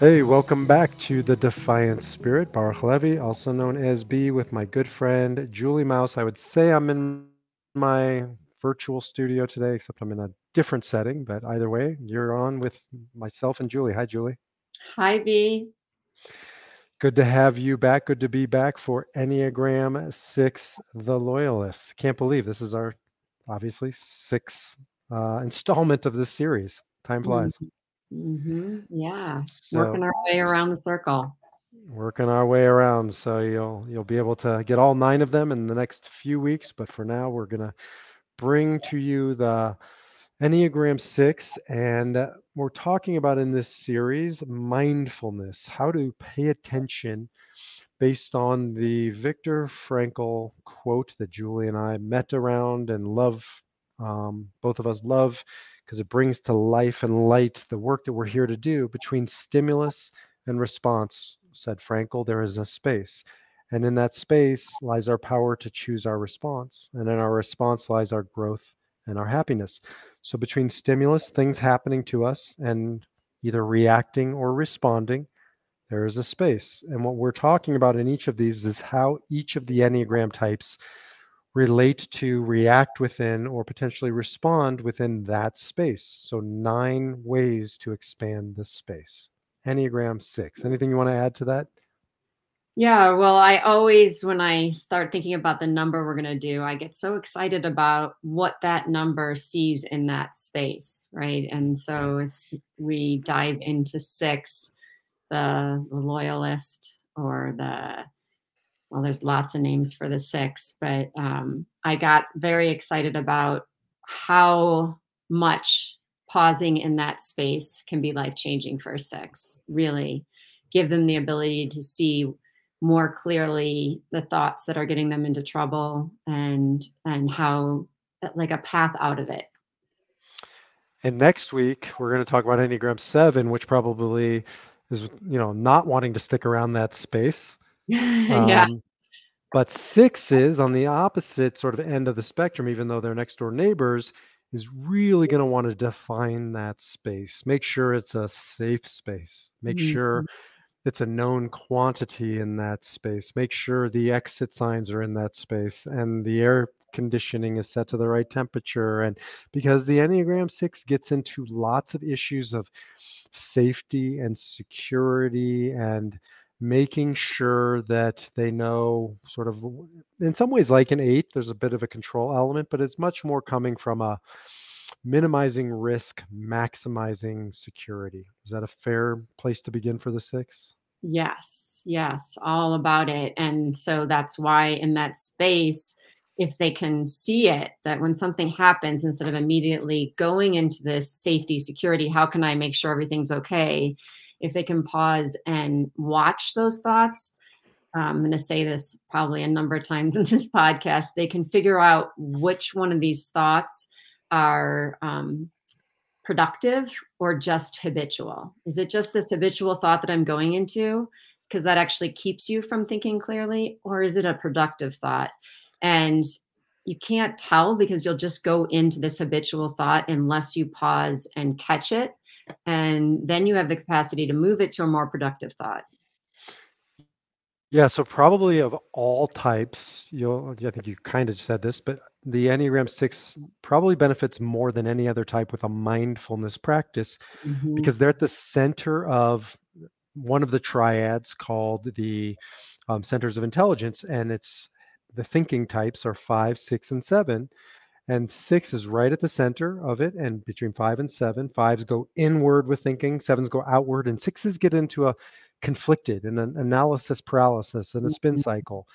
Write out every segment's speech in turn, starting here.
Hey, welcome back to the Defiant Spirit. Baruch Levy, also known as B, with my good friend Julie Maus. I would say I'm in my virtual studio today, except I'm in a different setting. But either way, you're on with myself and Julie. Hi, Julie. Hi, B. Good to have you back. Good to be back for Enneagram 6 The Loyalists. Can't believe this is our obviously sixth uh, installment of this series. Time flies. Mm-hmm. Yeah, so, working our way around the circle. Working our way around, so you'll you'll be able to get all nine of them in the next few weeks. But for now, we're gonna bring to you the Enneagram Six, and we're talking about in this series mindfulness, how to pay attention based on the Viktor Frankl quote that Julie and I met around and love. Um, both of us love because it brings to life and light the work that we're here to do between stimulus and response, said Frankl. There is a space. And in that space lies our power to choose our response. And in our response lies our growth and our happiness. So between stimulus, things happening to us, and either reacting or responding, there is a space. And what we're talking about in each of these is how each of the Enneagram types relate to react within or potentially respond within that space. So, nine ways to expand the space. Enneagram six. Anything you want to add to that? Yeah, well, I always, when I start thinking about the number we're going to do, I get so excited about what that number sees in that space, right? And so as we dive into six, the, the loyalist or the well, there's lots of names for the six, but um, I got very excited about how much pausing in that space can be life changing for a six. Really give them the ability to see more clearly the thoughts that are getting them into trouble and and how like a path out of it. And next week we're going to talk about Enneagram 7 which probably is you know not wanting to stick around that space yeah. Um, but sixes on the opposite sort of end of the spectrum, even though they're next door neighbors, is really going to want to define that space. Make sure it's a safe space. Make Mhm. sure it's a known quantity in that space. Make sure the exit signs are in that space and the air conditioning is set to the right temperature. And because the Enneagram 6 gets into lots of issues of safety and security and making sure that they know sort of in some ways like an eight there's a bit of a control element but it's much more coming from a minimizing risk maximizing security is that a fair place to begin for the six Yes, yes, all about it. And so that's why in that space, if they can see it, that when something happens, instead of immediately going into this safety, security, how can I make sure everything's okay? If they can pause and watch those thoughts, I'm going to say this probably a number of times in this podcast, they can figure out which one of these thoughts are um, productive or just habitual? Is it just this habitual thought that I'm going into? Because that actually keeps you from thinking clearly, or is it a productive thought? And you can't tell because you'll just go into this habitual thought unless you pause and catch it. And then you have the capacity to move it to a more productive thought. yeah so probably of all types you'll i think you kind of said this but the enneagram 6 probably benefits more than any other type with a mindfulness practice Mhm. because they're at the center of one of the triads called the um, centers of intelligence and it's the thinking types are five six and seven and six is right at the center of it and between five and seven fives go inward with thinking sevens go outward and sixes get into a conflicted and an analysis paralysis and a spin Mhm. cycle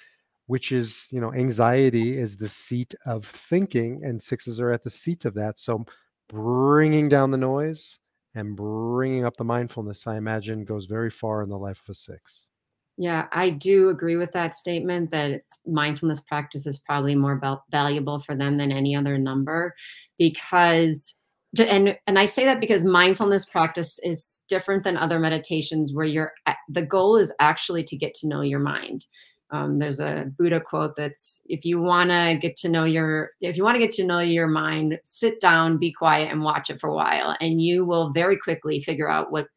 which is, you know, anxiety is the seat of thinking, and sixes are at the seat of that. So bringing down the noise and bringing up the mindfulness, I imagine, goes very far in the life of a six. Yeah, I do agree with that statement that mindfulness practice is probably more val- valuable for them than any other number because and and I say that because mindfulness practice is different than other meditations where you're the goal is actually to get to know your mind. Um, there's a Buddha quote that's if you want to get to know your if you want to get to know your mind, sit down, be quiet, and watch it for a while, and you will very quickly figure out what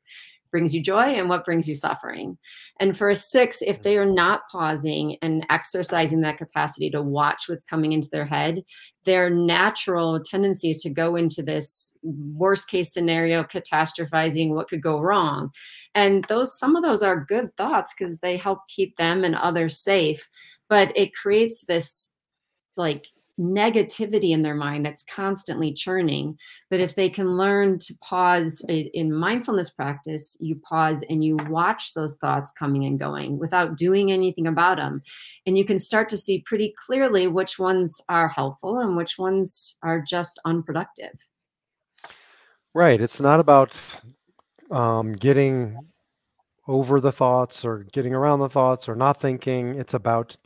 brings you joy and what brings you suffering. And for a six, if mm. they are not pausing and exercising that capacity to watch what's coming into their head, their natural tendency is to go into this worst case scenario, catastrophizing what could go wrong. And those, some of those are good thoughts because they help keep them and others safe. But it creates this like negativity in their mind that's constantly churning. But if they can learn to pause in mindfulness practice, you pause and you watch those thoughts coming and going without doing anything about them. And you can start to see pretty clearly which ones are helpful and which ones are just unproductive. Right. It's not about um, getting over the thoughts or getting around the thoughts or not thinking. It's about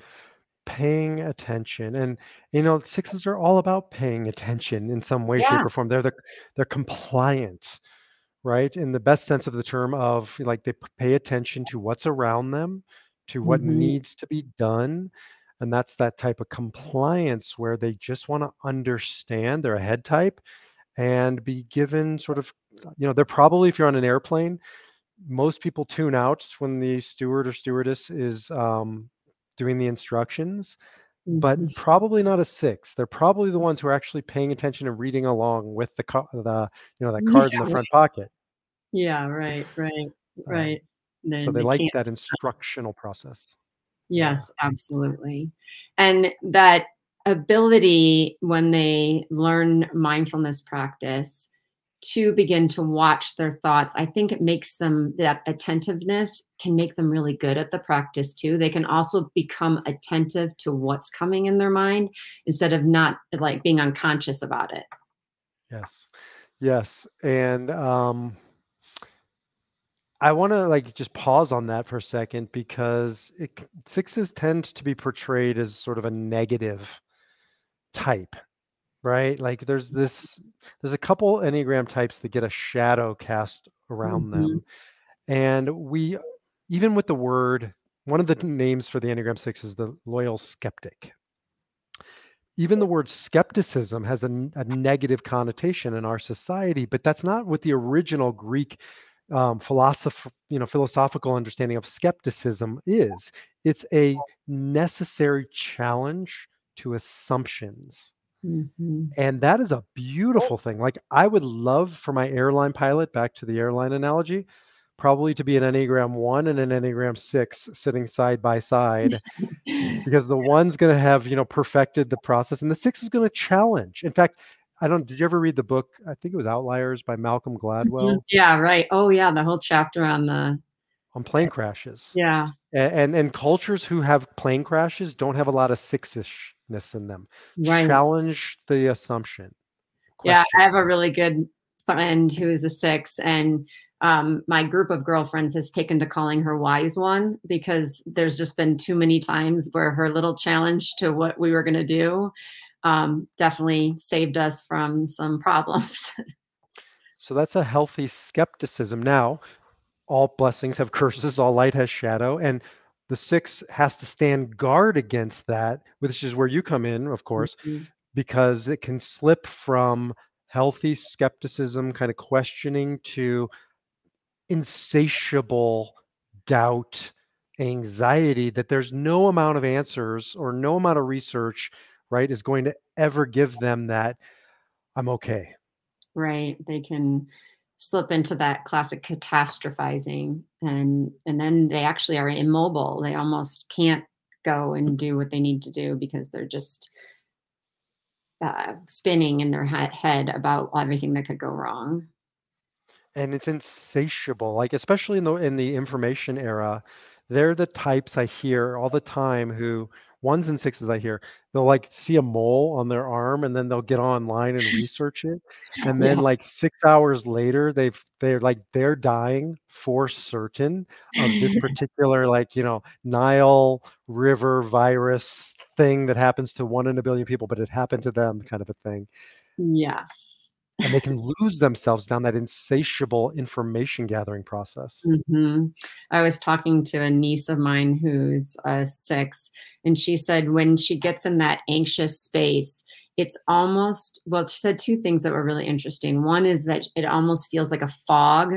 paying attention and you know sixes are all about paying attention in some way shape Yeah. or form. They're the they're compliant right? In the best sense of the term of like they p- pay attention to what's around them to what hmm needs to be done and that's that type of compliance where they just want to understand they're a head type and be given sort of you know they're probably if you're on an airplane most people tune out when the steward or stewardess is um, doing the instructions, but hmm probably not a six. They're probably the ones who are actually paying attention and reading along with the ca- the you know that card in the Yeah. front pocket. Yeah. Right. Right. Um, Right. so they they like that instructional process. Yeah. Yes, absolutely. And that ability when they learn mindfulness practice to begin to watch their thoughts, I think it makes them that attentiveness can make them really good at the practice too. They can also become attentive to what's coming in their mind instead of not like being unconscious about it. Yes. Yes. And um, I want to like just pause on that for a second because it, sixes tend to be portrayed as sort of a negative type right? Like there's this, there's a couple Enneagram types that get a shadow cast around Mhm, them. And we, even with the word, one of the names for the Enneagram Six is the loyal skeptic. Even the word skepticism has a, a negative connotation in our society, but that's not what the original Greek um, philosoph- you know, philosophical understanding of skepticism is. It's a necessary challenge to assumptions mhm. and that is a beautiful thing. Like I would love for my airline pilot, back to the airline analogy, probably to be an Enneagram 1 and an Enneagram 6 sitting side by side because the one's going to have, you know, perfected the process and the 6 is going to challenge. In fact, I don't did you ever read the book? I think it was Outliers by Malcolm Mhm. Gladwell Yeah, right. Oh, yeah, the whole chapter on the on plane crashes. yeah, And and cultures who have plane crashes don't have a lot of sixishness in them. right. Challenge the assumption. Yeah, I have a really good friend who is a 6, and, um, my group of girlfriends has taken to calling her wise one because there's just been too many times where her little challenge to what we were gonna do, um, definitely saved us from some problems. So that's a healthy skepticism. Now, all blessings have curses, all light has shadow, and the six has to stand guard against that, which is where you come in, of course, Mhm. because it can slip from healthy skepticism, kind of questioning, to insatiable doubt, anxiety that there's no amount of answers or no amount of research, right, is going to ever give them that I'm okay. Right, they can slip into that classic catastrophizing, and and then they actually are immobile. They almost can't go and do what they need to do because they're just, uh, spinning in their he head about everything that could go wrong. and it's insatiable like especially in the in the information era they're the types I hear all the time who ones and sixes I hear, they'll like see a mole on their arm and then they'll get online and research it. And then Yeah. like 6 hours later, they've they're like they're dying for certain of this particular like, you know, Nile River virus thing that happens to 1 in a billion people, but it happened to them kind of a thing. Yes. And they can lose themselves down that insatiable information gathering process. Mhm. I was talking to a niece of mine who's, uh, 6, and she said when she gets in that anxious space, it's almost well, she said 2 things that were really interesting. One is that it almost feels like a fog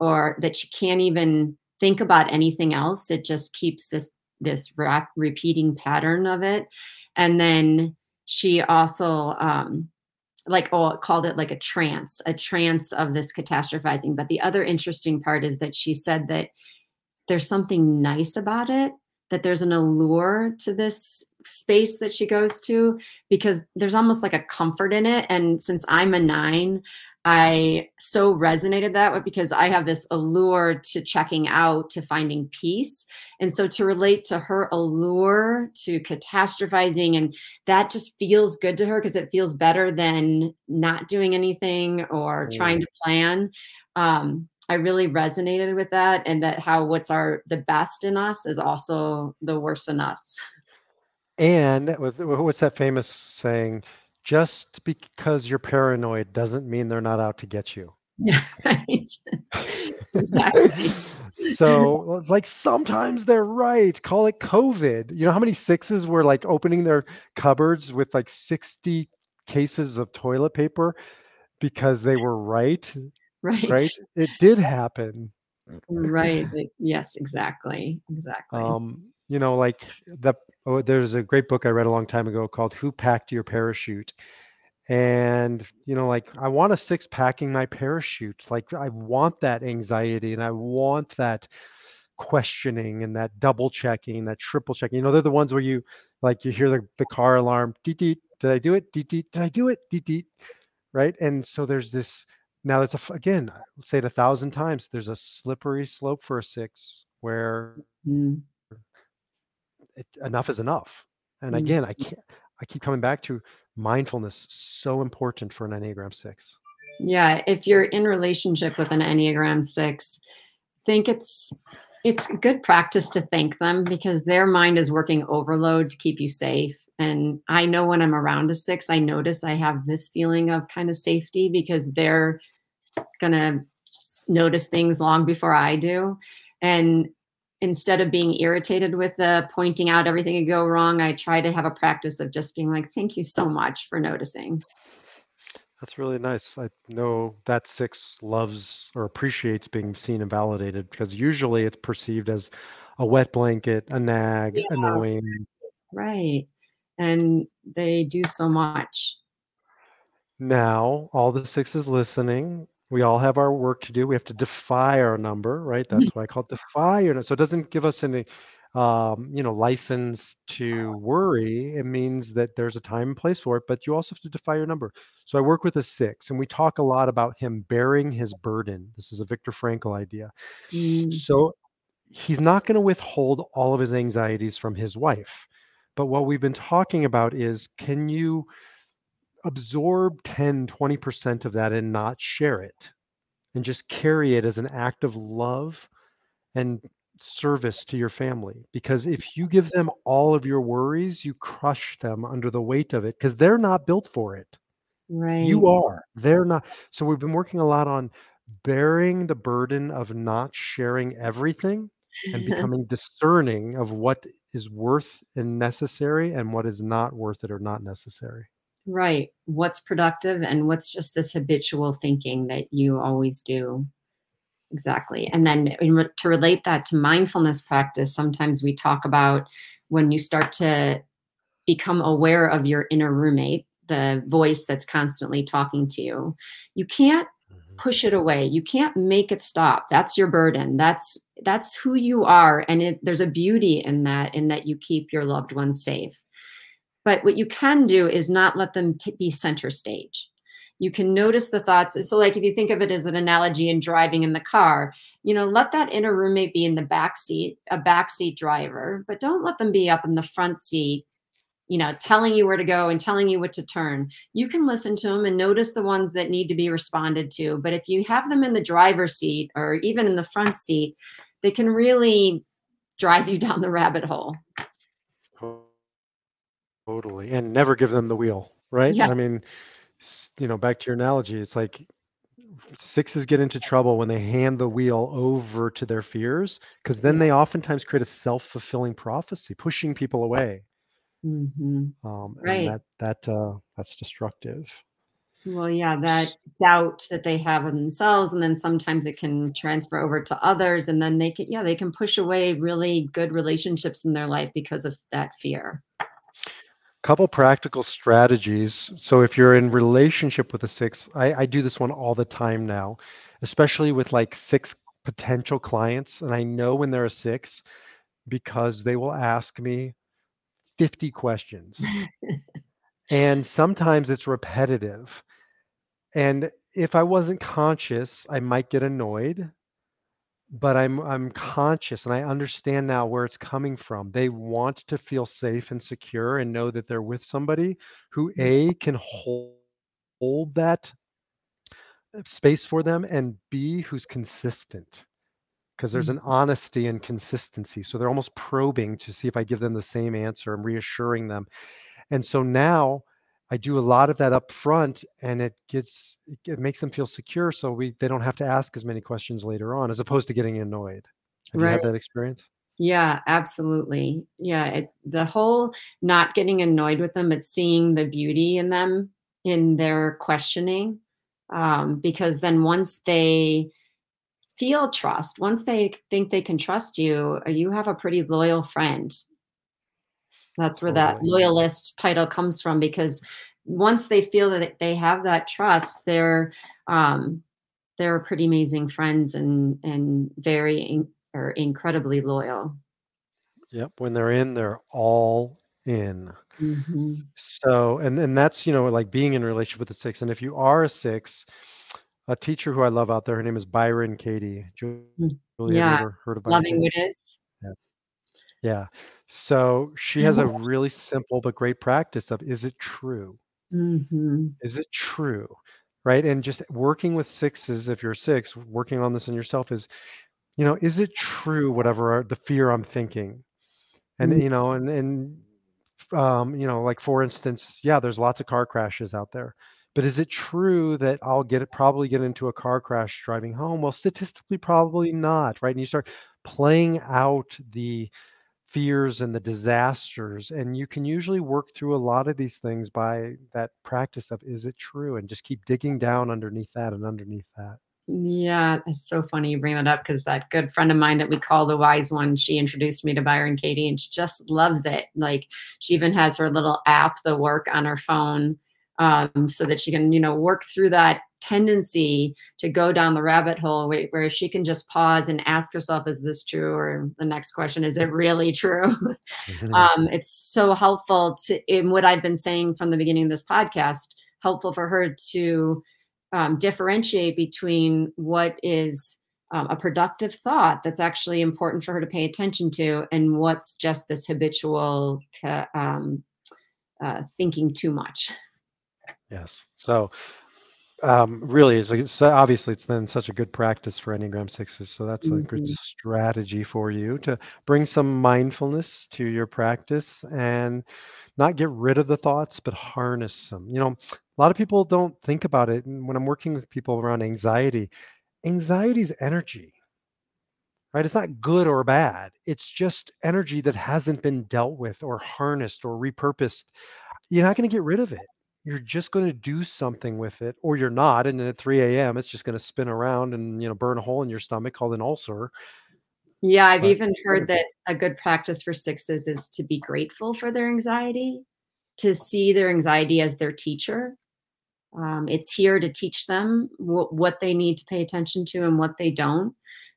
or that she can't even think about anything else. It just keeps this this rap repeating pattern of it. And then she also, um, like, oh, called it like a trance, a trance of this catastrophizing. But the other interesting part is that she said that there's something nice about it, that there's an allure to this space that she goes to because there's almost like a comfort in it. And since I'm a 9, I so resonated that with because I have this allure to checking out, to finding peace. And so to relate to her allure to catastrophizing and that just feels good to her because it feels better than not doing anything or trying Mm. to plan. Um, I really resonated with that and that how what's our the best in us is also the worst in us. And with what's that famous saying? "Just because you're paranoid doesn't mean they're not out to get you." Yeah, right. Exactly. So, like, sometimes they're right, call it COVID. You know how many 6s were, like, opening their cupboards with, like, 60 cases of toilet paper because they were right, Right. right? It did happen. Right, yes, exactly, exactly. Um, you know, like, the oh, there's a great book I read a long time ago called Who Packed Your Parachute? And, you know, like, I want a 6 packing my parachute. Like, I want that anxiety, and I want that questioning and that double checking, that triple checking. You know, they're the ones where you like, you hear the the car alarm, "Deet deet, did I do it? Deet deet, did I do it? Deet deet." Right? And so there's this now it's a again, I'll say it a 1,000 times, there's a slippery slope for a 6 where Mm. It enough is enough. And again, I mm-hmm. can't I keep coming back to mindfulness, so important for an Enneagram 6. Yeah, if you're in relationship with an Enneagram 6, think it's it's good practice to thank them because their mind is working overload to keep you safe. And I know when I'm around a 6, I notice I have this feeling of kind of safety because they're gonna notice things long before I do. And instead of being irritated with the pointing out everything could go wrong, I try to have a practice of just being like, "Thank you so much for noticing." That's really nice. I know that 6 loves or appreciates being seen and validated because usually it's perceived as a wet blanket, a nag, Yeah. annoying. Right. And they do so much. Now, all the 6s listening, we all have our work to do. We have to defy our number, right? That's why I call it defy your number. so it doesn't give us any, um, you know, license to worry. It means that there's a time and place for it, but you also have to defy your number. So I work with a 6, and we talk a lot about him bearing his burden. This is a Viktor Frankl idea. Mm. So he's not gonna withhold all of his anxieties from his wife. But what we've been talking about is, can you absorb 10, 20% of that and not share it? And just carry it as an act of love and service to your family. Because if you give them all of your worries, you crush them under the weight of it because they're not built for it. Right. You are. They're not. So we've been working a lot on bearing the burden of not sharing everything and becoming discerning of what is worth and necessary and what is not worth it or not necessary. Right. What's productive and what's just this habitual thinking that you always do. Exactly. And then re to relate that to mindfulness practice, sometimes we talk about when you start to become aware of your inner roommate, the voice that's constantly talking to you, you can't Mhm. push it away. You can't make it stop. That's your burden. That's that's who you are, and it there's a beauty in that in that you keep your loved ones safe. But what you can do is not let them t be center stage. you can notice the thoughts. So, like if you think of it as an analogy in driving in the car, you know, let that inner roommate be in the back seat, a back seat driver, but don't let them be up in the front seat you know, telling you where to go and telling you what to turn. You can listen to them and notice the ones that need to be responded to. But if you have them in the driver's seat or even in the front seat, they can really drive you down the rabbit hole. Totally. And never give them the wheel, right? Yes. I mean, you know, back to your analogy, it's like sixes get into trouble when they hand the wheel over to their fears because then they oftentimes create a self-fulfilling prophecy pushing people away hmm um, and Right. that that uh, that's destructive. Well, yeah, that S- doubt that they have in themselves, and then sometimes it can transfer over to others, and then they can, yeah, they can push away really good relationships in their life because of that fear. Couple practical strategies. So if you're in relationship with a six, I, I do this one all the time now, especially with like six potential clients, and I know when they're a six because they will ask me 50 questions, and sometimes it's repetitive. And if I wasn't conscious, I might get annoyed but I'm I'm conscious and I understand now where it's coming from. They want to feel safe and secure and know that they're with somebody who A can hold, hold that uh, space for them and B who's consistent because there's an honesty and consistency. So they're almost probing to see if I give them the same answer. I'm reassuring them. And so now I do a lot of that up front and it gets it makes them feel secure so we they don't have to ask as many questions later on as opposed to getting annoyed. Have you Right. had that experience? Yeah, absolutely. Yeah, it, the whole not getting annoyed with them, but seeing the beauty in them in their questioning. Um, because then once they feel trust, once they think they can trust you, uh, you have a pretty loyal friend. That's where that loyalist title comes from because once they feel that they have that trust, they're um, they're pretty amazing friends and and very in, or incredibly loyal. Yep, when they're in, they're all in. Mhm. So and and that's, you know, like being in a relationship with a 6 and if you are a 6, a teacher who I love out there, her name is Byron Katie. Mm. You Yeah, heard of Byron loving Katie? what is. Yeah. So she has a really simple but great practice of is it true? Mhm. Is it true? Right? And just working with sixes, if you're six, working on this in yourself is, you know, is it true whatever the fear I'm thinking? And Mm, you know, and and um, you know, like for instance, yeah, there's lots of car crashes out there. But is it true that I'll get it probably get into a car crash driving home? Well, statistically, probably not, right? And you start playing out the fears and the disasters. And you can usually work through a lot of these things by that practice of is it true? And just keep digging down underneath that and underneath that. yeah, it's so funny you bring that up because that good friend of mine that we call the wise one, she introduced me to Byron Katie and she just loves it. Like she even has her little app, the work on her phone, um, so that she can, you know, work through that tendency to go down the rabbit hole where, where she can just pause and ask herself, is this true? Or the next question, is it really true? Mhm. um, it's so helpful to in what I've been saying from the beginning of this podcast, helpful for her to um, differentiate between what is um, a productive thought that's actually important for her to pay attention to and what's just this habitual um, uh, thinking too much. Yes. So um, really, it's, like, so obviously it's then such a good practice for Enneagram sixes. So that's a good Mhm. strategy for you to bring some mindfulness to your practice and not get rid of the thoughts, but harness them. You know, a lot of people don't think about it. And when I'm working with people around anxiety, anxiety is energy, right? It's not good or bad. It's just energy that hasn't been dealt with or harnessed or repurposed. You're not going to get rid of it. You're just going to do something with it, or you're not. And then at 3 a.m., it's just going to spin around and you know burn a hole in your stomach called an ulcer. Yeah, I've But even heard that a good practice for sixes is to be grateful for their anxiety, to see their anxiety as their teacher. Um, it's here to teach them wh- what they need to pay attention to and what they don't.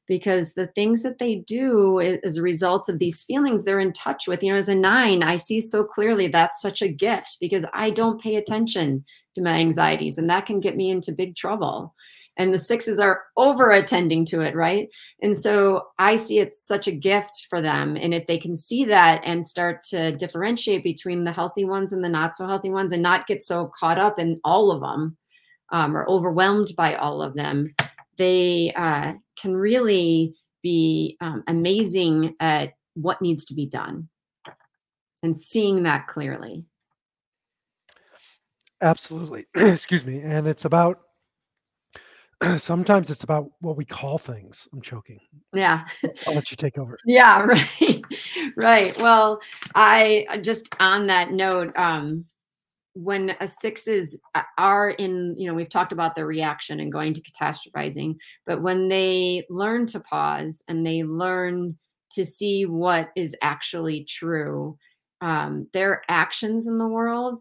Because the things that they do as a result of these feelings they're in touch with you know as a nine i see so clearly that's such a gift because i don't pay attention to my anxieties and that can get me into big trouble. And the sixes are over attending to it right? And so i see it's such a gift for them. And if they can see that and start to differentiate between the healthy ones and the not so healthy ones and not get so caught up in all of them um, or overwhelmed by all of them they uh, can really be um, amazing at what needs to be done and seeing that clearly. Absolutely. Excuse me. And it's about sometimes it's about what we call things. I'm choking. Yeah. I'll let you take over. Yeah, right. right. Well, I just on that note, um, when a sixes uh, are in you know we've talked about the reaction and going to catastrophizing but when they learn to pause and they learn to see what is actually true um, their actions in the world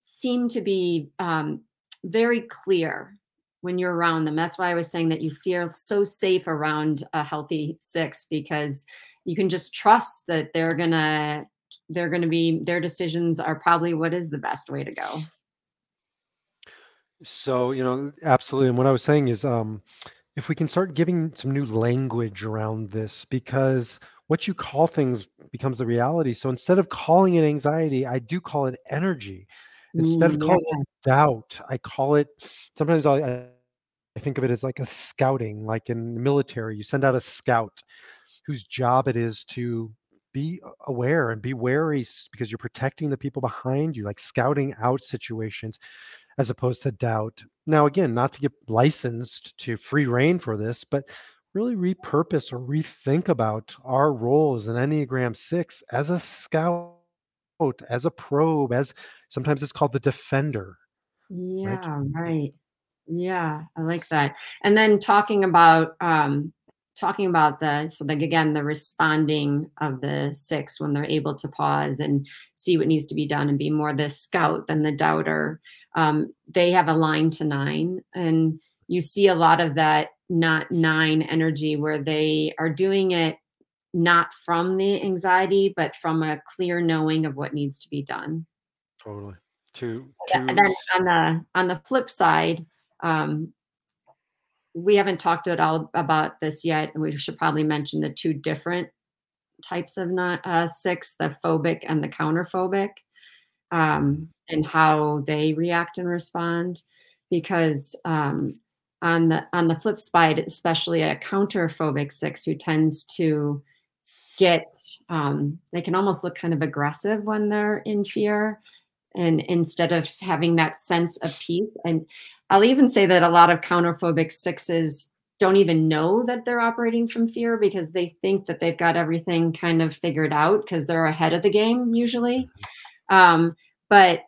seem to be um, very clear when you're around them. That's why i was saying that you feel so safe around a healthy six because you can just trust that they're gonna they're going to be their decisions are probably what is the best way to go. So you know absolutely and what i was saying is um if we can start giving some new language around this because what you call things becomes the reality. So instead of calling it anxiety i do call it energy. Instead of Mm, calling yeah. it doubt i call it sometimes i I think of it as like a scouting, like in the military, you send out a scout whose job it is to be aware and be wary because you're protecting the people behind you, like scouting out situations as opposed to doubt. Now, again, not to get licensed to free reign for this, but really repurpose or rethink about our role as an Enneagram 6 as a scout, as a probe, as sometimes it's called the defender, right? Yeah, right. Yeah, I like that. And then talking about um talking about the so like again the responding of the six when they're able to pause and see what needs to be done and be more the scout than the doubter. Um, they have a line to nine and you see a lot of that not nine energy where they are doing it not from the anxiety but from a clear knowing of what needs to be done Totally. To and then on the on the flip side, um, we haven't talked at all about this yet, and we should probably mention the two different types of not uh, six: the phobic and the counterphobic, um, and how they react and respond. Because um, on the on the flip side, especially a counterphobic six who tends to get um, they can almost look kind of aggressive when they're in fear and instead of having that sense of peace and i'll even say that a lot of counterphobic sixes don't even know that they're operating from fear because they think that they've got everything kind of figured out because they're ahead of the game usually um, but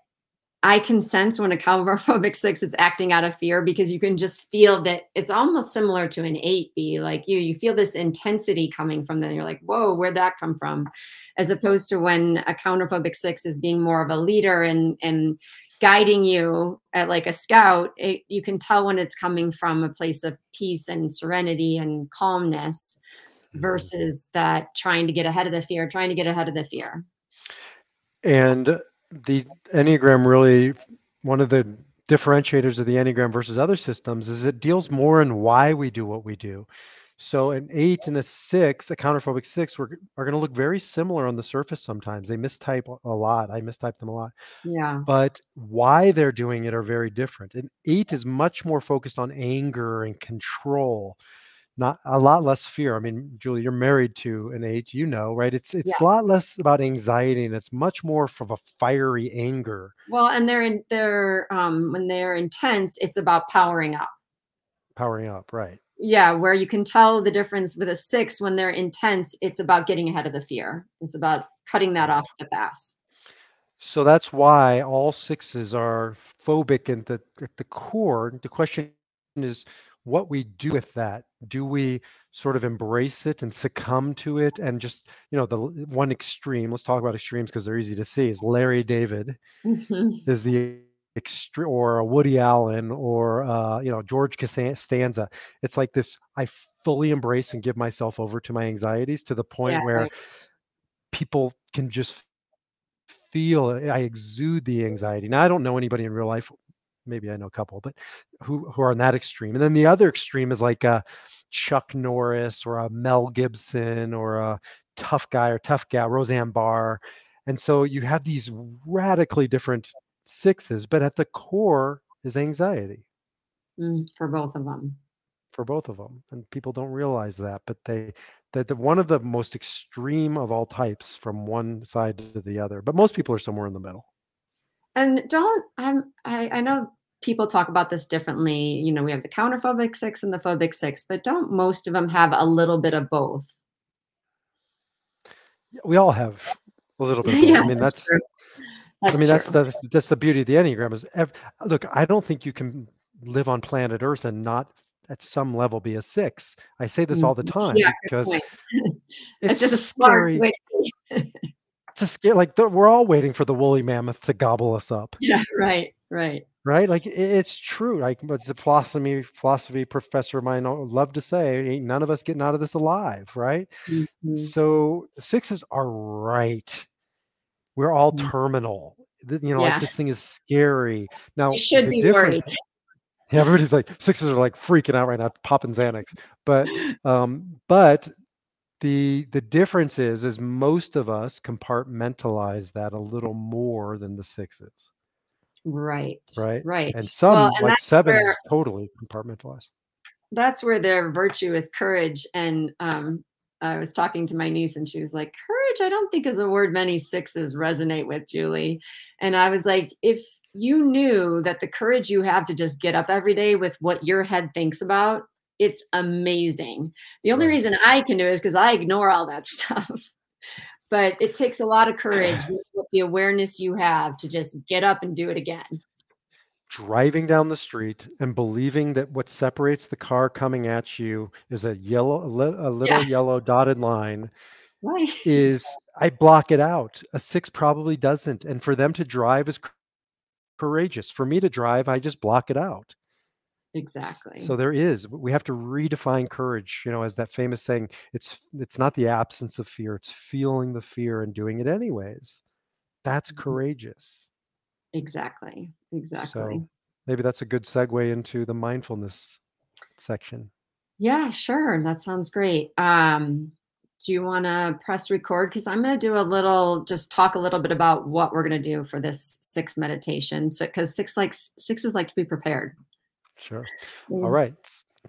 I can sense when a counterphobic six is acting out of fear because you can just feel that it's almost similar to an eight B. Like you, you feel this intensity coming from them. You're like, whoa, where'd that come from? As opposed to when a counterphobic six is being more of a leader and and guiding you at like a scout, it, you can tell when it's coming from a place of peace and serenity and calmness Mhm. versus that trying to get ahead of the fear, trying to get ahead of the fear. And the Enneagram really, one of the differentiators of the Enneagram versus other systems is it deals more in why we do what we do. So an eight and a six, a counterphobic six, were, are going to look very similar on the surface sometimes. They mistype a lot. I mistype them a lot. Yeah. But why they're doing it are very different. An eight is much more focused on anger and control not a lot less fear. I mean, Julie, you're married to an eight, you know, right? It's it's a lot less about anxiety and it's much more from a fiery anger Well, and they're in they're um when they're intense, it's about powering up. powering up, right? Yeah, where you can tell the difference with a 6 when they're intense, it's about getting ahead of the fear. It's about cutting that off at the pass. So that's why all sixes are phobic and the at the core. The question is what we do with that. Do we sort of embrace it and succumb to it and just, you know, the one extreme, let's talk about extremes because they're easy to see, is Larry David Mhm. is the extreme or a Woody Allen or uh, you know George Costanza. It's like this. I fully embrace and give myself over to my anxieties to the point Yeah, where right. people can just feel I exude the anxiety. Now I don't know anybody in real life. Maybe I know a couple, but who who are on that extreme. And then the other extreme is like a Chuck Norris or a Mel Gibson or a tough guy or tough gal, Roseanne Barr. And so you have these radically different sixes, but at the core is anxiety Mm, for both of them. for both of them. And people don't realize that, but they that the one of the most extreme of all types from one side to the other. But most people are somewhere in the middle. And don't I'm I, I know people talk about this differently. You know, we have the counterphobic six and the phobic six, but don't most of them have a little bit of both? We all have a little bit of yeah, I mean, that's that's true. I mean, that's the that's the beauty of the Enneagram is ev- look, I don't think you can live on planet Earth and not at some level be a six. I say this all the time Yeah, because. It's just a smart scary way to scare like the, we're all waiting for the woolly mammoth to gobble us up, Yeah, right, right. right? Like i- it's true. Like what's the philosophy philosophy professor of mine al- love to say, ain't none of us getting out of this alive, right? Mhm, So sixes are right. We're all mhm. terminal. You know, like this thing is scary. Now you should be worried. Yeah, everybody's like sixes are like freaking out right now, popping Xanax. But um, but the the difference is is most of us compartmentalize that a little more than the sixes, Right, right? right. And Well, some and like where sevens totally compartmentalize. that's where their virtue is courage. And um, I was talking to my niece, and she was like, "Courage, I don't think is a word many sixes resonate with, Julie." And I was like, "If you knew that the courage you have to just get up every day with what your head thinks about, it's amazing. The only reason I can do it is because I ignore all that stuff. But it takes a lot of courage with, the awareness you have to just get up and do it again. Driving down the street and believing that what separates the car coming at you is a yellow a li- a little Yeah, yellow dotted line right. is I block it out. A six probably doesn't. And for them to drive is courageous. For me to drive, I just block it out. Exactly. So there is. We have to redefine courage. You know, as that famous saying, it's it's not the absence of fear, it's feeling the fear and doing it anyways. That's Mhm. courageous. Exactly. Exactly. So maybe that's a good segue into the mindfulness section. Yeah, sure. That sounds great. Um, do you want to press record? Because I'm going to do a little, just talk a little bit about what we're going to do for this six meditation. So, because six likes six is like to be prepared. Sure. All Mm.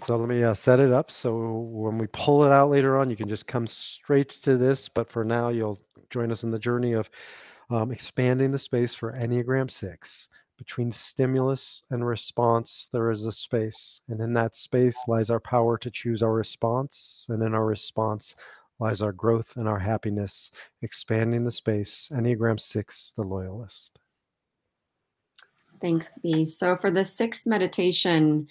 So let me uh, set it up. So when we pull it out later on, you can just come straight to this. But for now, you'll join us in the journey of um, expanding the space for Enneagram 6. Between stimulus and response, there is a space. And in that space lies our power to choose our response. And in our response lies our growth and our happiness. Expanding the space, Enneagram 6, the loyalist. Thanks, B. So for the sixth meditation,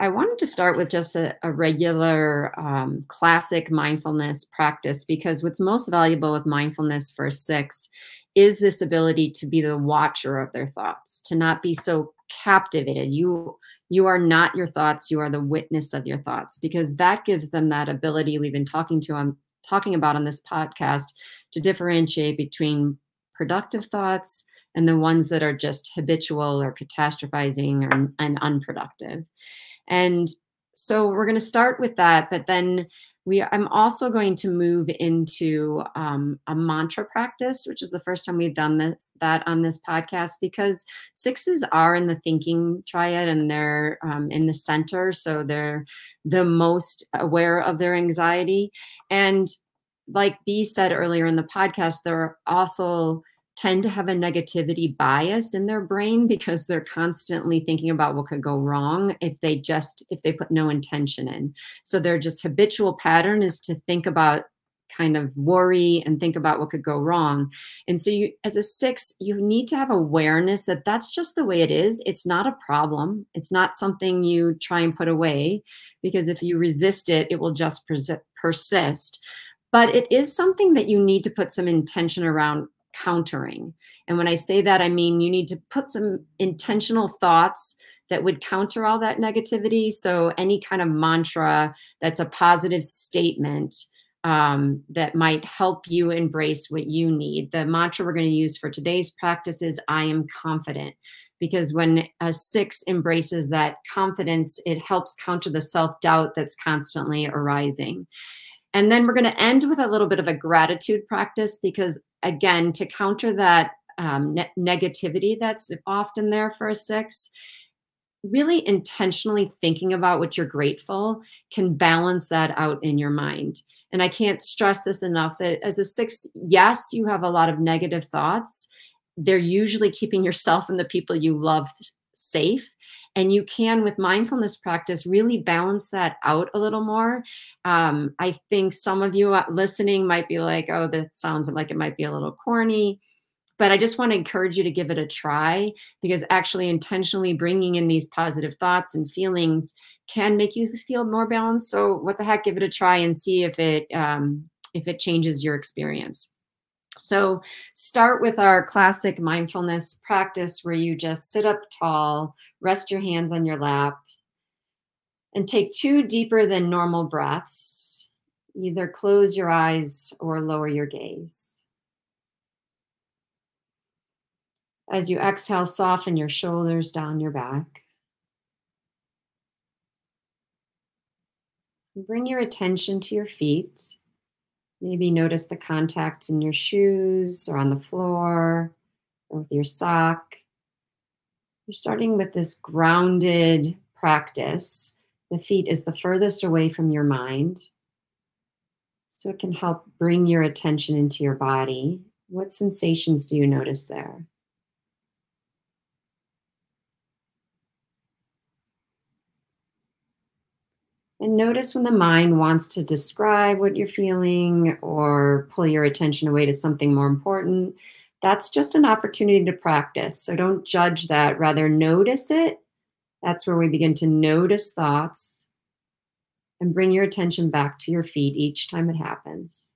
I wanted to start with just a, a regular um, classic mindfulness practice because what's most valuable with mindfulness for six is this ability to be the watcher of their thoughts, to not be so captivated. You you are not your thoughts, you are the witness of your thoughts because that gives them that ability we've been talking to on talking about on this podcast to differentiate between productive thoughts and the ones that are just habitual or catastrophizing or, and unproductive. And so we're going to start with that, but then we I'm also going to move into um, a mantra practice, which is the first time we've done this that on this podcast because sixes are in the thinking triad and they're um, in the center, so they're the most aware of their anxiety. And like B said earlier in the podcast, they're also tend to have a negativity bias in their brain because they're constantly thinking about what could go wrong if they just if they put no intention in. So their just habitual pattern is to think about kind of worry and think about what could go wrong. And so you as a six you need to have awareness that that's just the way it is. It's not a problem. It's not something you try and put away because if you resist it it will just persist. But it is something that you need to put some intention around countering. And when I say that, I mean you need to put some intentional thoughts that would counter all that negativity. So, any kind of mantra that's a positive statement um, that might help you embrace what you need. The mantra we're going to use for today's practice is I am confident. Because when a six embraces that confidence, it helps counter the self doubt that's constantly arising. And then we're going to end with a little bit of a gratitude practice because, again, to counter that um, ne- negativity that's often there for a six, really intentionally thinking about what you're grateful can balance that out in your mind. And I can't stress this enough that as a six, yes, you have a lot of negative thoughts. They're usually keeping yourself and the people you love safe. And you can, with mindfulness practice, really balance that out a little more. Um, I think some of you listening might be like, oh, that sounds like it might be a little corny but I just want to encourage you to give it a try because actually intentionally bringing in these positive thoughts and feelings can make you feel more balanced. So what the heck, give it a try and see if it um, if it changes your experience. So start with our classic mindfulness practice where you just sit up tall, rest your hands on your lap, and take two deeper than normal breaths. Either close your eyes or lower your gaze. As you exhale, soften your shoulders down your back. Bring your attention to your feet. Maybe notice the contact in your shoes or on the floor or with your sock. You're starting with this grounded practice. The feet is the furthest away from your mind. So it can help bring your attention into your body. What sensations do you notice there? And notice when the mind wants to describe what you're feeling or pull your attention away to something more important. That's just an opportunity to practice. So don't judge that, rather, notice it. That's where we begin to notice thoughts and bring your attention back to your feet each time it happens.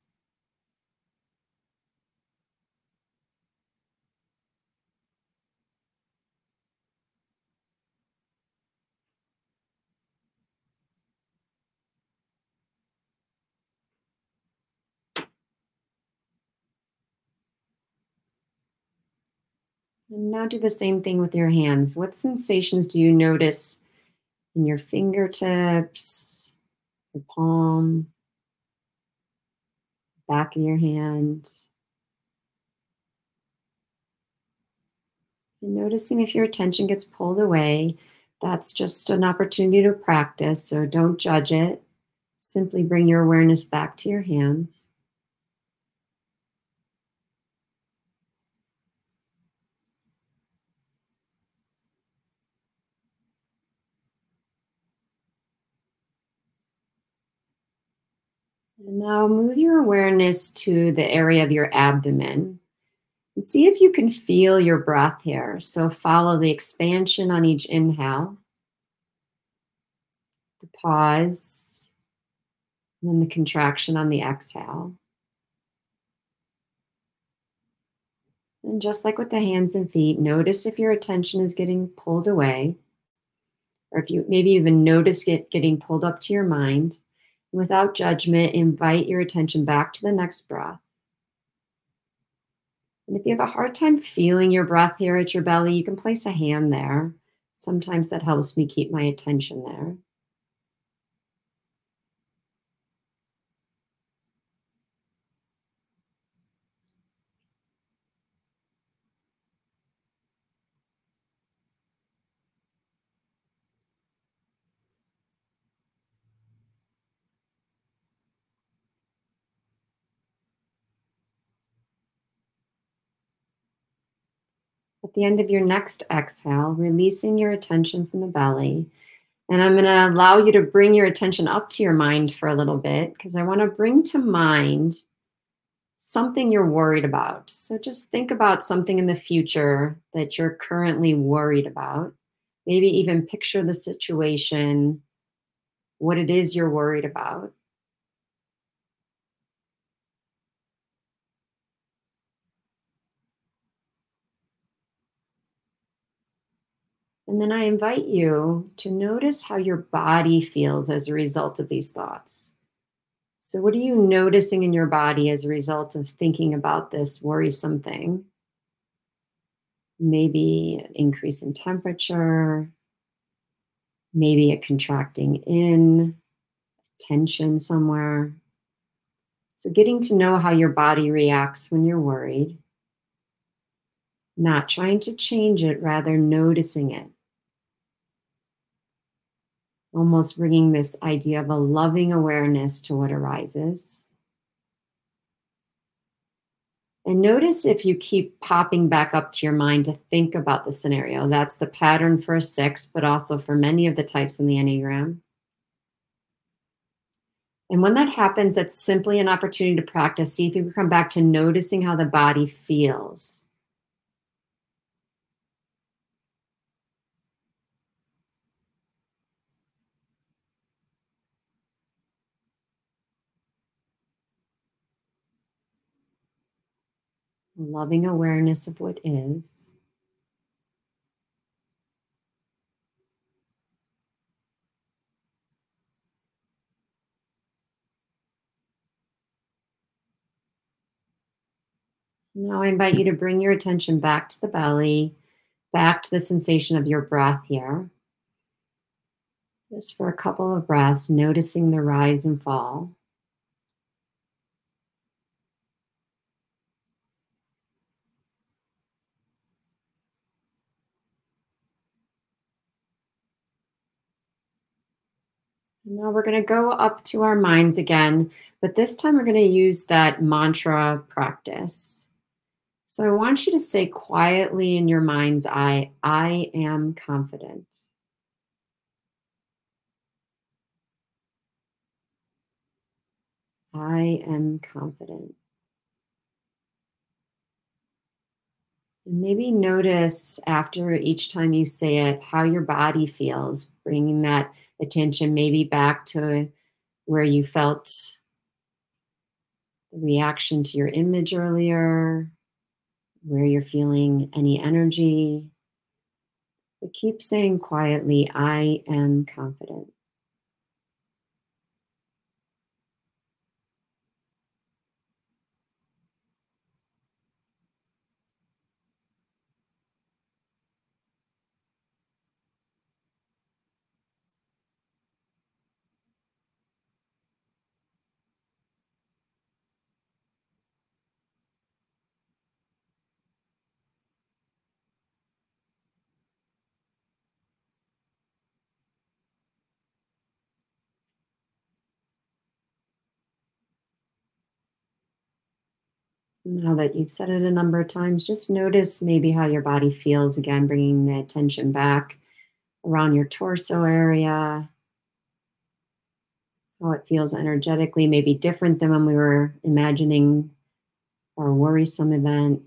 And now do the same thing with your hands. What sensations do you notice in your fingertips, your palm, back of your hand? And noticing if your attention gets pulled away, that's just an opportunity to practice, so don't judge it. Simply bring your awareness back to your hands. Now move your awareness to the area of your abdomen and see if you can feel your breath here. So follow the expansion on each inhale, the pause, and then the contraction on the exhale. And just like with the hands and feet, notice if your attention is getting pulled away, or if you maybe even notice it getting pulled up to your mind. Without judgment, invite your attention back to the next breath. And if you have a hard time feeling your breath here at your belly, you can place a hand there. Sometimes that helps me keep my attention there. The end of your next exhale, releasing your attention from the belly. And I'm going to allow you to bring your attention up to your mind for a little bit because I want to bring to mind something you're worried about. So just think about something in the future that you're currently worried about. Maybe even picture the situation, what it is you're worried about. And then I invite you to notice how your body feels as a result of these thoughts. So, what are you noticing in your body as a result of thinking about this worrisome thing? Maybe an increase in temperature, maybe a contracting in, tension somewhere. So, getting to know how your body reacts when you're worried, not trying to change it, rather noticing it. Almost bringing this idea of a loving awareness to what arises. And notice if you keep popping back up to your mind to think about the scenario. That's the pattern for a six, but also for many of the types in the Enneagram. And when that happens, it's simply an opportunity to practice. See if you can come back to noticing how the body feels. Loving awareness of what is. Now I invite you to bring your attention back to the belly, back to the sensation of your breath here. Just for a couple of breaths, noticing the rise and fall. Now we're going to go up to our minds again, but this time we're going to use that mantra practice. So I want you to say quietly in your mind's eye, I am confident. I am confident. And maybe notice after each time you say it how your body feels, bringing that attention maybe back to where you felt the reaction to your image earlier, where you're feeling any energy. But keep saying quietly, I am confident. Now that you've said it a number of times, just notice maybe how your body feels again, bringing the attention back around your torso area, how it feels energetically, maybe different than when we were imagining our worrisome event.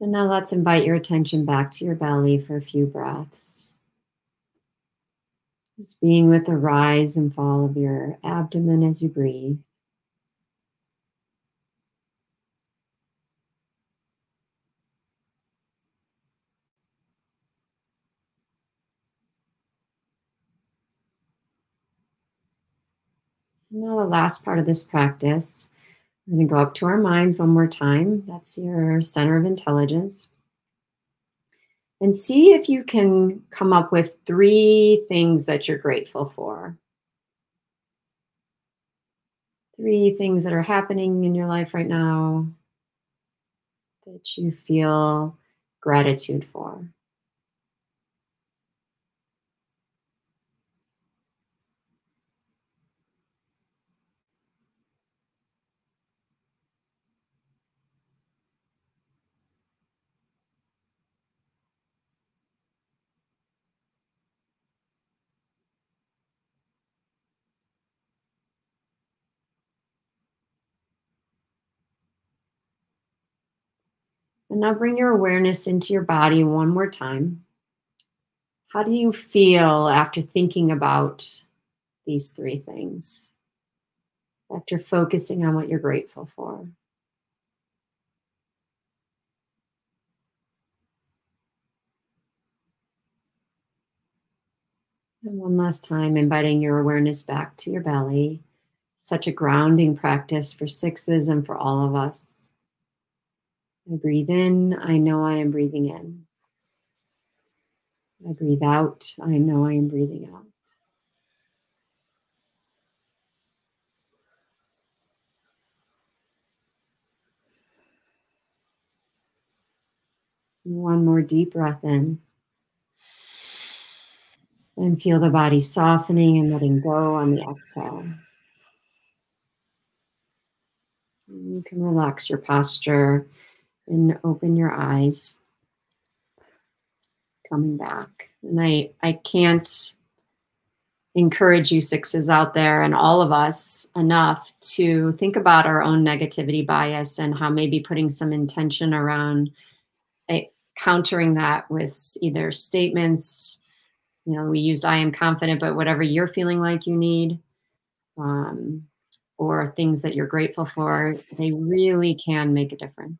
And now let's invite your attention back to your belly for a few breaths. Just being with the rise and fall of your abdomen as you breathe. Now, the last part of this practice, we're going to go up to our minds one more time. That's your center of intelligence and see if you can come up with three things that you're grateful for. Three things that are happening in your life right now that you feel gratitude for. And now bring your awareness into your body one more time. How do you feel after thinking about these three things? After focusing on what you're grateful for? And one last time, inviting your awareness back to your belly. Such a grounding practice for sixes and for all of us. I breathe in, I know I am breathing in. I breathe out, I know I am breathing out. One more deep breath in. And feel the body softening and letting go on the exhale. You can relax your posture and open your eyes. Coming back. And I, I can't encourage you sixes out there and all of us enough to think about our own negativity bias and how maybe putting some intention around a, countering that with either statements you know we used i am confident but whatever you're feeling like you need um, or things that you're grateful for they really can make a difference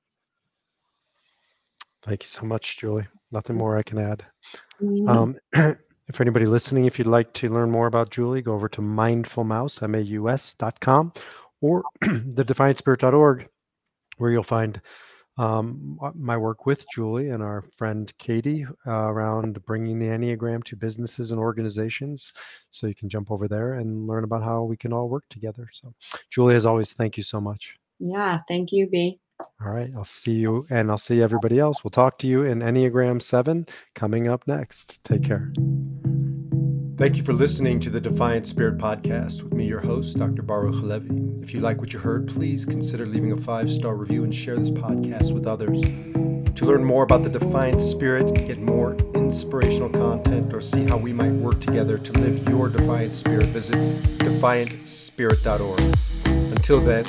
Thank you so much, Julie. Nothing more I can add. Mhm. Um, if anybody listening, if you'd like to learn more about Julie, go over to mindfulmaus, M-A-U-S dot com or thedefiantspirit.org, where you'll find um, my work with Julie and our friend Katie uh, around bringing the Enneagram to businesses and organizations. So you can jump over there and learn about how we can all work together. So, Julie, as always, thank you so much. yeah thank you b All right, I'll see you and I'll see everybody else. We'll talk to you in Enneagram 7 coming up next. Take care. Thank you for listening to the Defiant Spirit podcast with me, your host, Dr. Baruch Halevi. If you like what you heard, please consider leaving a five star review and share this podcast with others. To learn more about the Defiant Spirit, get more inspirational content, or see how we might work together to live your Defiant Spirit, visit defiantspirit.org. Until then,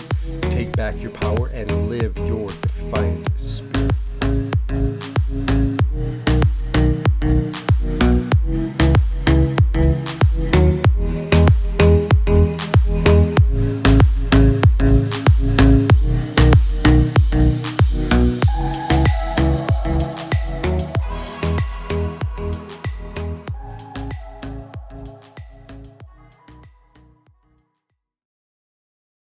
take back your power and live your defiant spirit.